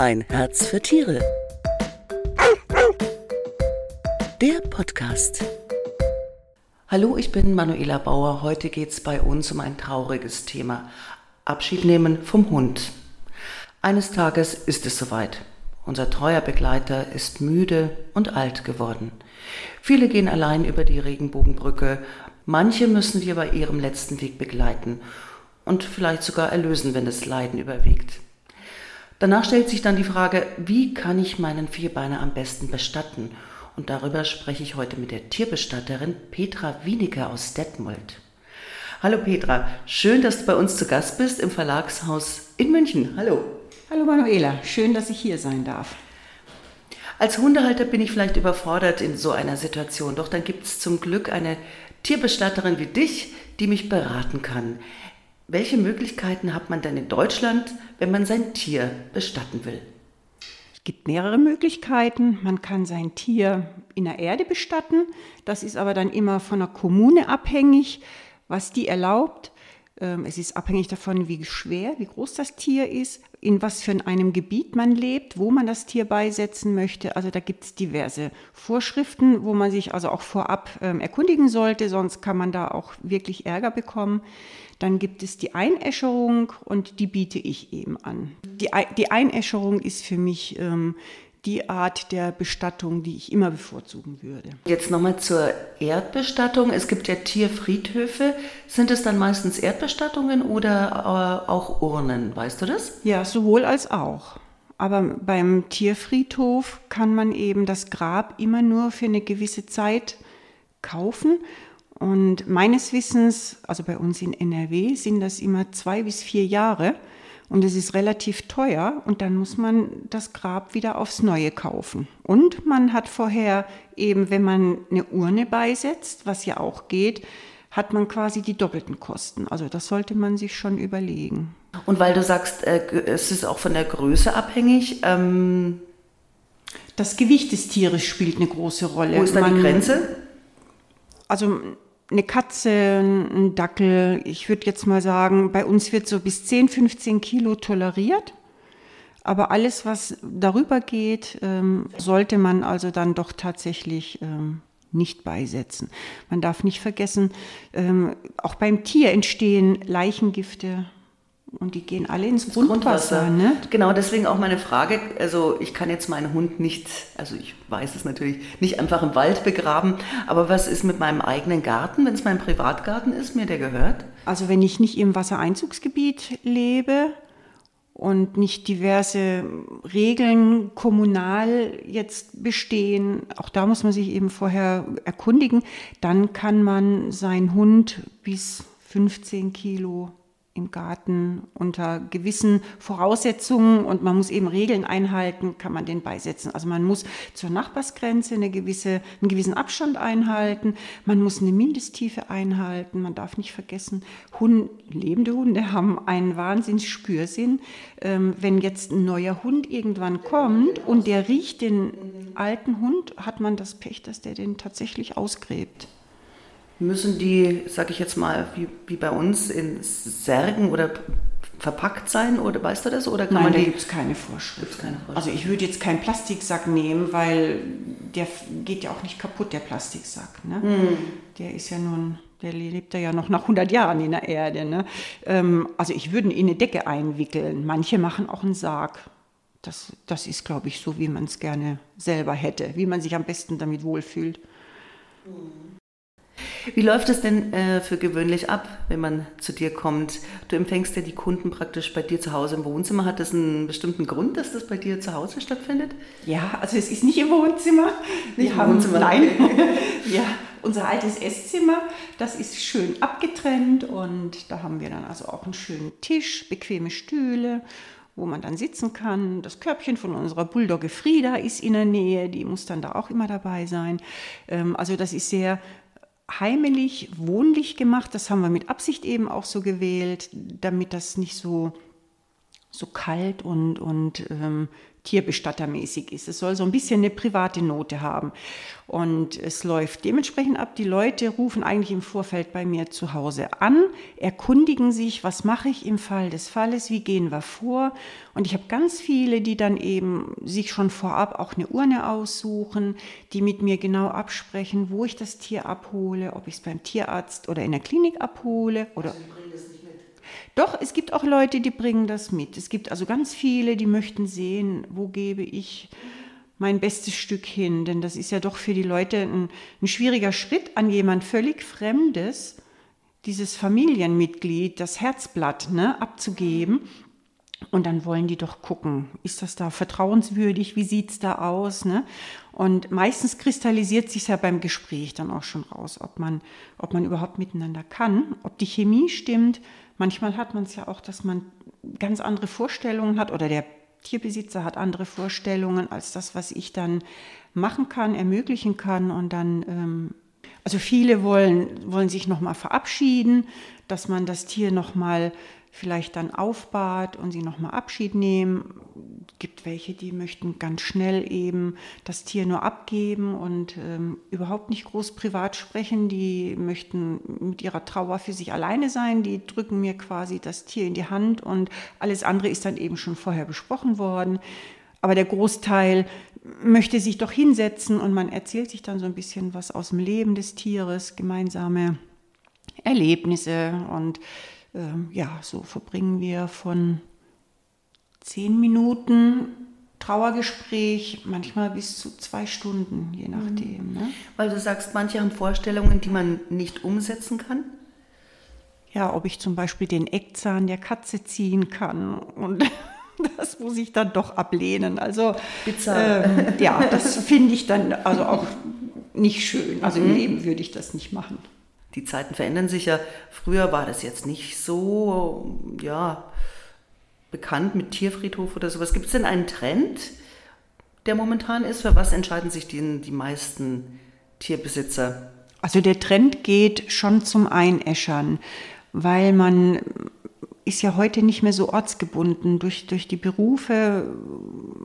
Ein Herz für Tiere. Der Podcast. Hallo, ich bin Manuela Bauer. Heute geht es bei uns um ein trauriges Thema. Abschied nehmen vom Hund. Eines Tages ist es soweit. Unser treuer Begleiter ist müde und alt geworden. Viele gehen allein über die Regenbogenbrücke, manche müssen wir bei ihrem letzten Weg begleiten und vielleicht sogar erlösen, wenn das Leiden überwiegt. Danach stellt sich dann die Frage, wie kann ich meinen Vierbeiner am besten bestatten? Und darüber spreche ich heute mit der Tierbestatterin Petra Wieniger aus Detmold. Hallo Petra, schön, dass du bei uns zu Gast bist im Verlagshaus in München. Hallo. Hallo Manuela, schön, dass ich hier sein darf. Als Hundehalter bin ich vielleicht überfordert in so einer Situation, doch dann gibt es zum Glück eine Tierbestatterin wie dich, die mich beraten kann. Welche Möglichkeiten hat man denn in Deutschland, wenn man sein Tier bestatten will? Es gibt mehrere Möglichkeiten. Man kann sein Tier in der Erde bestatten. Das ist aber dann immer von der Kommune abhängig, was die erlaubt. Ähm, es ist abhängig davon, wie schwer, wie groß das Tier ist, in was für einem Gebiet man lebt, wo man das Tier beisetzen möchte. Also da gibt es diverse Vorschriften, wo man sich also auch vorab ähm, erkundigen sollte, sonst kann man da auch wirklich Ärger bekommen. Dann gibt es die Einäscherung und die biete ich eben an. Die, die Einäscherung ist für mich ähm, die Art der Bestattung, die ich immer bevorzugen würde. Jetzt nochmal zur Erdbestattung. Es gibt ja Tierfriedhöfe. Sind es dann meistens Erdbestattungen oder äh, auch Urnen? Weißt du das? Ja, sowohl als auch. Aber beim Tierfriedhof kann man eben das Grab immer nur für eine gewisse Zeit kaufen und meines Wissens, also bei uns in NRW, sind das immer zwei bis vier Jahre. Und es ist relativ teuer und dann muss man das Grab wieder aufs Neue kaufen. Und man hat vorher eben, wenn man eine Urne beisetzt, was ja auch geht, hat man quasi die doppelten Kosten. Also das sollte man sich schon überlegen. Und weil du sagst, äh, es ist auch von der Größe abhängig. Ähm das Gewicht des Tieres spielt eine große Rolle. Wo ist da die Grenze? Also eine Katze, ein Dackel, ich würde jetzt mal sagen, bei uns wird so bis 10, 15 Kilo toleriert. Aber alles, was darüber geht, ähm, sollte man also dann doch tatsächlich ähm, nicht beisetzen. Man darf nicht vergessen, ähm, auch beim Tier entstehen Leichengifte, und die gehen alle ins, ins Grundwasser. Grundwasser. Ne? Genau, deswegen auch meine Frage. Also ich kann jetzt meinen Hund nicht, also ich weiß es natürlich, nicht einfach im Wald begraben. Aber was ist mit meinem eigenen Garten, wenn es mein Privatgarten ist, mir der gehört? Also wenn ich nicht im Wassereinzugsgebiet lebe und nicht diverse Regeln kommunal jetzt bestehen, auch da muss man sich eben vorher erkundigen, dann kann man seinen Hund bis 15 Kilo im Garten unter gewissen Voraussetzungen und man muss eben Regeln einhalten, kann man den beisetzen. Also man muss zur Nachbarsgrenze eine gewisse, einen gewissen Abstand einhalten, man muss eine Mindesttiefe einhalten, man darf nicht vergessen, Hund, lebende Hunde haben einen Wahnsinnsspürsinn. Ähm, wenn jetzt ein neuer Hund irgendwann kommt und der riecht den alten Hund, hat man das Pech, dass der den tatsächlich ausgräbt. Müssen die, sag ich jetzt mal, wie, wie bei uns in Särgen oder verpackt sein oder weißt du das? Oder kann Nein, man da gibt es keine Vorschrift. keine Vorschrift. Also ich würde jetzt keinen Plastiksack nehmen, weil der geht ja auch nicht kaputt, der Plastiksack. Ne? Hm. Der ist ja nun, der lebt ja noch nach 100 Jahren in der Erde. Ne? Ähm, also ich würde ihn in eine Decke einwickeln. Manche machen auch einen Sarg. Das, das ist, glaube ich, so, wie man es gerne selber hätte, wie man sich am besten damit wohlfühlt. Hm. Wie läuft es denn äh, für gewöhnlich ab, wenn man zu dir kommt? Du empfängst ja die Kunden praktisch bei dir zu Hause im Wohnzimmer. Hat das einen bestimmten Grund, dass das bei dir zu Hause stattfindet? Ja, also es ist nicht im Wohnzimmer. Nicht im Wohnzimmer? Nein. ja, unser altes Esszimmer, das ist schön abgetrennt und da haben wir dann also auch einen schönen Tisch, bequeme Stühle wo man dann sitzen kann. Das Körbchen von unserer Bulldogge Frieda ist in der Nähe, die muss dann da auch immer dabei sein. Ähm, also das ist sehr heimelig, wohnlich gemacht. Das haben wir mit Absicht eben auch so gewählt, damit das nicht so so kalt und, und ähm, tierbestattermäßig ist. Es soll so ein bisschen eine private Note haben. Und es läuft dementsprechend ab. Die Leute rufen eigentlich im Vorfeld bei mir zu Hause an, erkundigen sich, was mache ich im Fall des Falles, wie gehen wir vor. Und ich habe ganz viele, die dann eben sich schon vorab auch eine Urne aussuchen, die mit mir genau absprechen, wo ich das Tier abhole, ob ich es beim Tierarzt oder in der Klinik abhole oder. Also doch, es gibt auch Leute, die bringen das mit. Es gibt also ganz viele, die möchten sehen, wo gebe ich mein bestes Stück hin. Denn das ist ja doch für die Leute ein, ein schwieriger Schritt an jemand völlig Fremdes, dieses Familienmitglied, das Herzblatt ne, abzugeben. Und dann wollen die doch gucken, ist das da vertrauenswürdig, wie sieht es da aus? Ne? Und meistens kristallisiert sich ja beim Gespräch dann auch schon raus, ob man, ob man überhaupt miteinander kann, ob die Chemie stimmt, Manchmal hat man es ja auch, dass man ganz andere Vorstellungen hat oder der Tierbesitzer hat andere Vorstellungen als das, was ich dann machen kann, ermöglichen kann. Und dann, ähm, also viele wollen, wollen sich nochmal verabschieden, dass man das Tier nochmal vielleicht dann aufbahrt und sie nochmal Abschied nehmen. Es gibt welche, die möchten ganz schnell eben das Tier nur abgeben und ähm, überhaupt nicht groß privat sprechen. Die möchten mit ihrer Trauer für sich alleine sein. Die drücken mir quasi das Tier in die Hand und alles andere ist dann eben schon vorher besprochen worden. Aber der Großteil möchte sich doch hinsetzen und man erzählt sich dann so ein bisschen was aus dem Leben des Tieres, gemeinsame Erlebnisse und ja, so verbringen wir von zehn Minuten Trauergespräch, manchmal bis zu zwei Stunden, je mhm. nachdem. Ne? Weil du sagst, manche haben Vorstellungen, die man nicht umsetzen kann. Ja, ob ich zum Beispiel den Eckzahn der Katze ziehen kann und das muss ich dann doch ablehnen. Also ähm, ja, das finde ich dann also auch nicht schön. Also im mhm. Leben würde ich das nicht machen die Zeiten verändern sich ja. Früher war das jetzt nicht so, ja, bekannt mit Tierfriedhof oder sowas. Gibt es denn einen Trend, der momentan ist? Für was entscheiden sich die, die meisten Tierbesitzer? Also der Trend geht schon zum Einäschern, weil man ist ja heute nicht mehr so ortsgebunden. Durch, durch die Berufe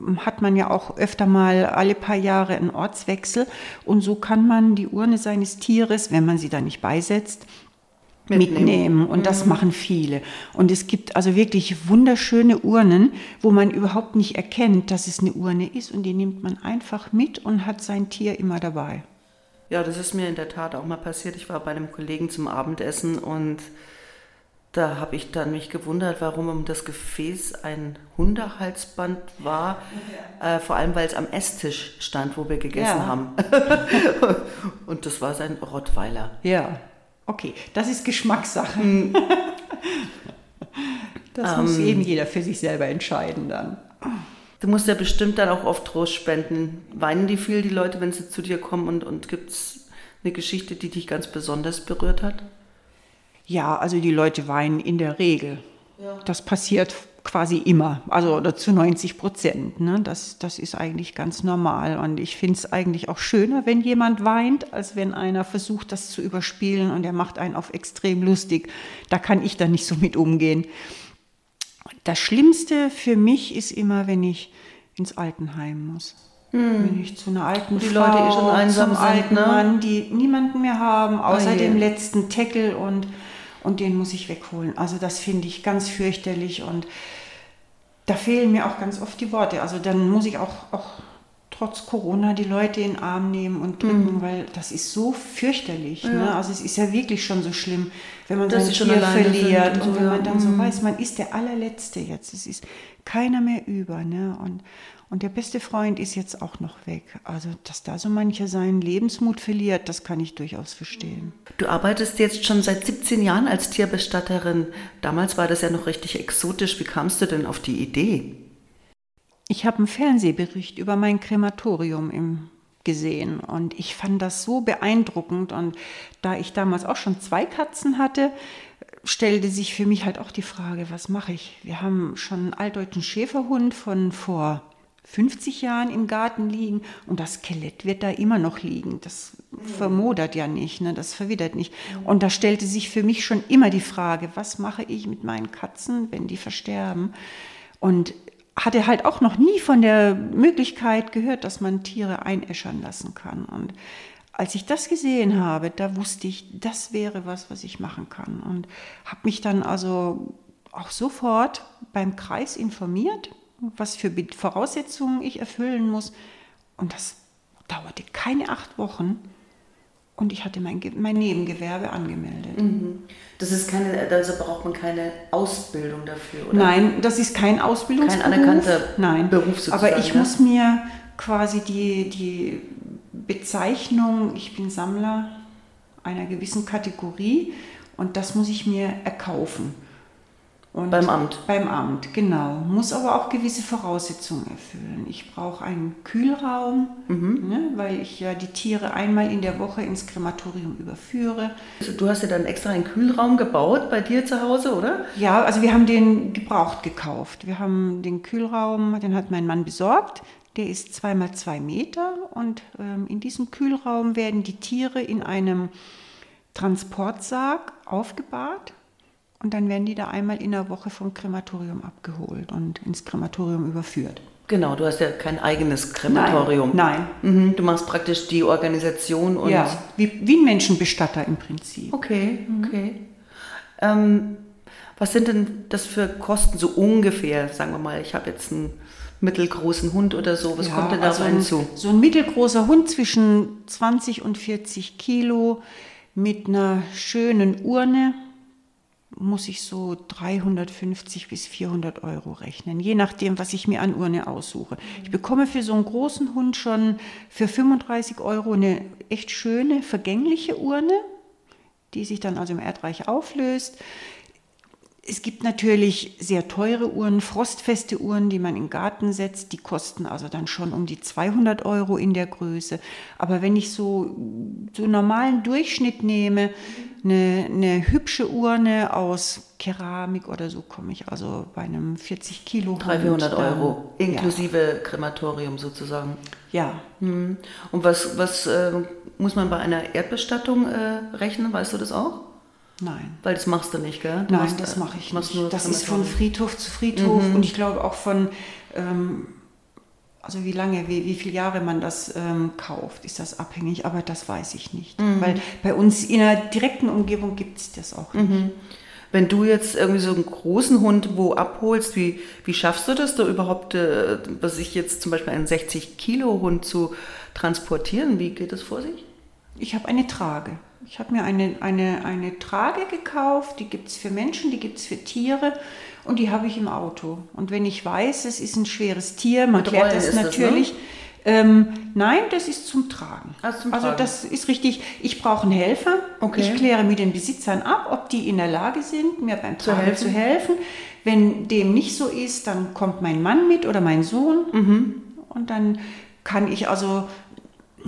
ähm, hat man ja auch öfter mal alle paar Jahre einen Ortswechsel. Und so kann man die Urne seines Tieres, wenn man sie da nicht beisetzt, mitnehmen. mitnehmen. Und das mhm. machen viele. Und es gibt also wirklich wunderschöne Urnen, wo man überhaupt nicht erkennt, dass es eine Urne ist. Und die nimmt man einfach mit und hat sein Tier immer dabei. Ja, das ist mir in der Tat auch mal passiert. Ich war bei einem Kollegen zum Abendessen und da habe ich dann mich gewundert, warum um das Gefäß ein Hundehalsband war. Ja. Äh, vor allem, weil es am Esstisch stand, wo wir gegessen ja. haben. Und das war sein Rottweiler. Ja, okay. Das ist Geschmackssache. Hm. das ähm, muss eben jeder für sich selber entscheiden dann. Du musst ja bestimmt dann auch oft Trost spenden. Weinen die viel, die Leute, wenn sie zu dir kommen? Und, und gibt es eine Geschichte, die dich ganz besonders berührt hat? Ja, also die Leute weinen in der Regel. Ja. Das passiert quasi immer, also zu 90 Prozent. Ne? Das, das ist eigentlich ganz normal. Und ich finde es eigentlich auch schöner, wenn jemand weint, als wenn einer versucht, das zu überspielen und er macht einen auf extrem lustig. Da kann ich dann nicht so mit umgehen. Das Schlimmste für mich ist immer, wenn ich ins Altenheim muss. Hm. Wenn ich zu einer alten die Frau, Leute, die schon einsam zum alten ne? Mann, die niemanden mehr haben, außer oh dem letzten Teckel und und den muss ich wegholen. Also das finde ich ganz fürchterlich und da fehlen mir auch ganz oft die Worte. Also dann muss ich auch, auch trotz Corona die Leute in den Arm nehmen und drücken, mhm. weil das ist so fürchterlich. Ja. Ne? Also es ist ja wirklich schon so schlimm, wenn man das sein Tier verliert und, und, wenn man dann so mhm. weiß, man ist der allerletzte jetzt. Es ist keiner mehr über. Ne? Und, und der beste Freund ist jetzt auch noch weg. Also, dass da so mancher seinen Lebensmut verliert, das kann ich durchaus verstehen. Du arbeitest jetzt schon seit 17 Jahren als Tierbestatterin. Damals war das ja noch richtig exotisch. Wie kamst du denn auf die Idee? Ich habe einen Fernsehbericht über mein Krematorium im gesehen und ich fand das so beeindruckend und da ich damals auch schon zwei Katzen hatte, stellte sich für mich halt auch die Frage, was mache ich? Wir haben schon einen altdeutschen Schäferhund von vor 50 Jahren im Garten liegen und das Skelett wird da immer noch liegen. Das vermodert ja nicht, ne? das verwittert nicht. Und da stellte sich für mich schon immer die Frage, was mache ich mit meinen Katzen, wenn die versterben? Und hatte halt auch noch nie von der Möglichkeit gehört, dass man Tiere einäschern lassen kann. Und als ich das gesehen habe, da wusste ich, das wäre was, was ich machen kann. Und habe mich dann also auch sofort beim Kreis informiert, was für Voraussetzungen ich erfüllen muss. Und das dauerte keine acht Wochen. Und ich hatte mein, mein Nebengewerbe angemeldet. Mhm. Das ist keine, also braucht man keine Ausbildung dafür, oder? Nein, das ist kein Ausbildungsberuf. Kein anerkannter Nein. Beruf sozusagen. Aber ich ne? muss mir quasi die, die Bezeichnung, ich bin Sammler einer gewissen Kategorie und das muss ich mir erkaufen. Und beim Amt? Beim Amt, genau. Muss aber auch gewisse Voraussetzungen erfüllen. Ich brauche einen Kühlraum, mhm. ne, weil ich ja die Tiere einmal in der Woche ins Krematorium überführe. Also du hast ja dann extra einen Kühlraum gebaut bei dir zu Hause, oder? Ja, also wir haben den gebraucht gekauft. Wir haben den Kühlraum, den hat mein Mann besorgt. Der ist zweimal zwei Meter und ähm, in diesem Kühlraum werden die Tiere in einem Transportsarg aufgebahrt und dann werden die da einmal in der Woche vom Krematorium abgeholt und ins Krematorium überführt. Genau, du hast ja kein eigenes Krematorium. Nein. nein. Mhm, du machst praktisch die Organisation und. Ja, wie, wie ein Menschenbestatter im Prinzip. Okay, mhm. okay. Ähm, was sind denn das für Kosten so ungefähr? Sagen wir mal, ich habe jetzt einen mittelgroßen Hund oder so. Was ja, kommt denn da also rein zu? So ein mittelgroßer Hund zwischen 20 und 40 Kilo mit einer schönen Urne muss ich so 350 bis 400 Euro rechnen, je nachdem, was ich mir an Urne aussuche. Ich bekomme für so einen großen Hund schon für 35 Euro eine echt schöne, vergängliche Urne, die sich dann also im Erdreich auflöst. Es gibt natürlich sehr teure Uhren, frostfeste Uhren, die man in den Garten setzt. Die kosten also dann schon um die 200 Euro in der Größe. Aber wenn ich so, so normalen Durchschnitt nehme, eine, eine hübsche Urne aus Keramik oder so, komme ich also bei einem 40 Kilo. 300, 400 Euro, inklusive ja. Krematorium sozusagen. Ja. Hm. Und was, was äh, muss man bei einer Erdbestattung äh, rechnen? Weißt du das auch? Nein. Weil das machst du nicht, gell? Du Nein, machst, das mache ich nicht. das ist von Friedhof zu Friedhof mhm. und ich glaube auch von, ähm, also wie lange, wie, wie viele Jahre man das ähm, kauft, ist das abhängig, aber das weiß ich nicht. Mhm. Weil bei uns in der direkten Umgebung gibt es das auch nicht. Mhm. Wenn du jetzt irgendwie so einen großen Hund wo abholst, wie, wie schaffst du das da überhaupt, äh, was ich jetzt zum Beispiel einen 60 Kilo Hund zu transportieren? Wie geht das vor sich? Ich habe eine Trage. Ich habe mir eine, eine, eine Trage gekauft, die gibt es für Menschen, die gibt es für Tiere und die habe ich im Auto. Und wenn ich weiß, es ist ein schweres Tier, man klärt das natürlich. Das, ne? ähm, nein, das ist zum Tragen. Also, zum also das ist richtig, ich brauche einen Helfer. Okay. Ich kläre mit den Besitzern ab, ob die in der Lage sind, mir beim Tragen zu helfen. Zu helfen. Wenn dem nicht so ist, dann kommt mein Mann mit oder mein Sohn. Mhm. Und dann kann ich also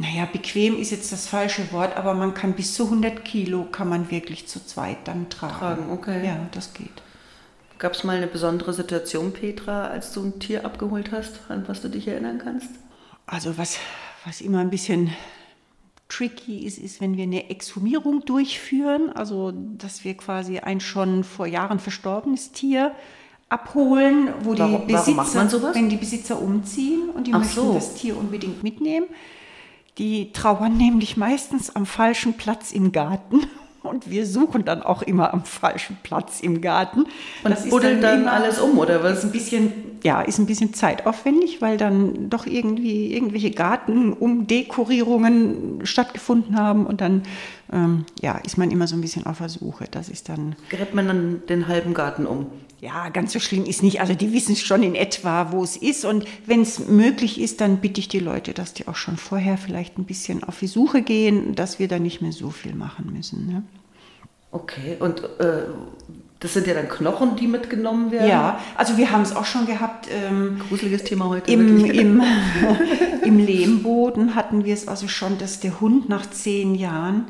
naja, bequem ist jetzt das falsche Wort, aber man kann bis zu 100 Kilo kann man wirklich zu zweit dann tragen. Tragen, okay. Ja, das geht. Gab es mal eine besondere Situation, Petra, als du ein Tier abgeholt hast, an was du dich erinnern kannst? Also was, was immer ein bisschen tricky ist, ist, wenn wir eine Exhumierung durchführen, also dass wir quasi ein schon vor Jahren verstorbenes Tier abholen, wo warum, die Besitzer, wenn die Besitzer umziehen und die Ach möchten so. das Tier unbedingt mitnehmen, die trauern nämlich meistens am falschen Platz im Garten. Und wir suchen dann auch immer am falschen Platz im Garten. Und das buddelt dann, dann alles um, oder was? Ein bisschen, ja, ist ein bisschen zeitaufwendig, weil dann doch irgendwie irgendwelche Gartenumdekorierungen stattgefunden haben und dann ähm, ja, ist man immer so ein bisschen auf der Suche. Das ist dann. Gräbt man dann den halben Garten um? Ja, ganz so schlimm ist nicht. Also die wissen schon in etwa, wo es ist. Und wenn es möglich ist, dann bitte ich die Leute, dass die auch schon vorher vielleicht ein bisschen auf die Suche gehen, dass wir da nicht mehr so viel machen müssen. Ne? Okay, und äh, das sind ja dann Knochen, die mitgenommen werden? Ja, also wir haben es auch schon gehabt. Ähm, Gruseliges Thema heute. Im, im, Im Lehmboden hatten wir es also schon, dass der Hund nach zehn Jahren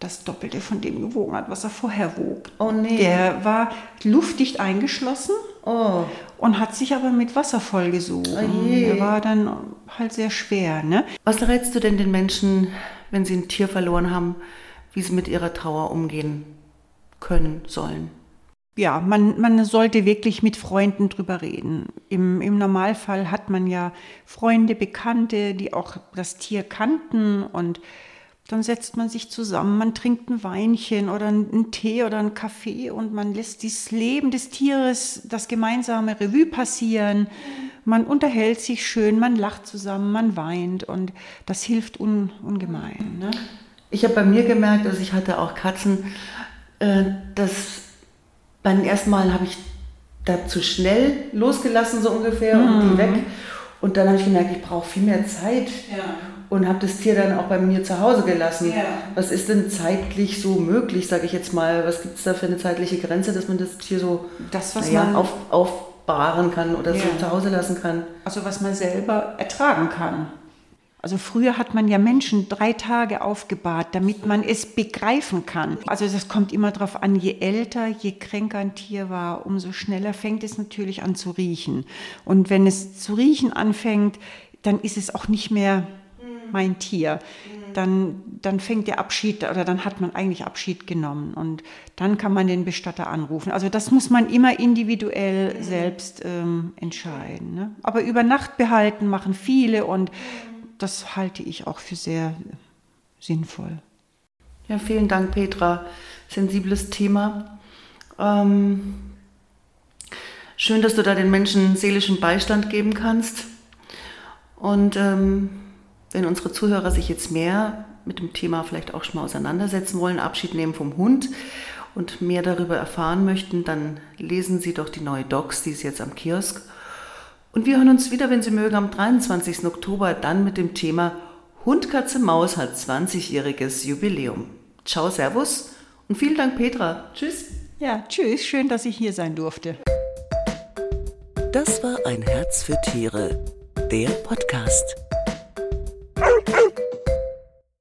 das Doppelte von dem gewogen hat, was er vorher wog. Oh nee. Der war luftdicht eingeschlossen oh. und hat sich aber mit Wasser vollgesogen. Oh Der war dann halt sehr schwer. Ne? Was rätst du denn den Menschen, wenn sie ein Tier verloren haben, wie sie mit ihrer Trauer umgehen können sollen? Ja, man, man sollte wirklich mit Freunden drüber reden. Im, Im Normalfall hat man ja Freunde, Bekannte, die auch das Tier kannten und dann setzt man sich zusammen, man trinkt ein Weinchen oder einen Tee oder einen Kaffee und man lässt das Leben des Tieres, das gemeinsame Revue passieren. Man unterhält sich schön, man lacht zusammen, man weint und das hilft un, ungemein. Ne? Ich habe bei mir gemerkt, also ich hatte auch Katzen, äh, beim ersten Mal habe ich da zu schnell losgelassen, so ungefähr, mhm. und die mhm. weg. Und dann habe ich gemerkt, ich brauche viel mehr Zeit. Ja und habe das Tier dann auch bei mir zu Hause gelassen. Ja. Was ist denn zeitlich so möglich, sage ich jetzt mal? Was gibt es da für eine zeitliche Grenze, dass man das Tier so das, man auf, aufbahren kann oder ja. so zu Hause lassen kann? Also was man selber ertragen kann. Also früher hat man ja Menschen drei Tage aufgebahrt, damit man es begreifen kann. Also das kommt immer darauf an, je älter, je kränker ein Tier war, umso schneller fängt es natürlich an zu riechen. Und wenn es zu riechen anfängt, dann ist es auch nicht mehr mein Tier, dann, dann fängt der Abschied oder dann hat man eigentlich Abschied genommen und dann kann man den Bestatter anrufen. Also das muss man immer individuell selbst ähm, entscheiden. Ne? Aber über Nacht behalten machen viele und das halte ich auch für sehr sinnvoll. Ja, vielen Dank, Petra. Sensibles Thema. Ähm, schön, dass du da den Menschen seelischen Beistand geben kannst. Und ähm, wenn unsere Zuhörer sich jetzt mehr mit dem Thema vielleicht auch schon mal auseinandersetzen wollen, Abschied nehmen vom Hund und mehr darüber erfahren möchten, dann lesen Sie doch die neue Docs, die ist jetzt am Kiosk. Und wir hören uns wieder, wenn Sie mögen, am 23. Oktober dann mit dem Thema Hund, Katze, Maus hat 20-jähriges Jubiläum. Ciao, Servus und vielen Dank, Petra. Tschüss. Ja, tschüss. Schön, dass ich hier sein durfte. Das war ein Herz für Tiere, der Podcast.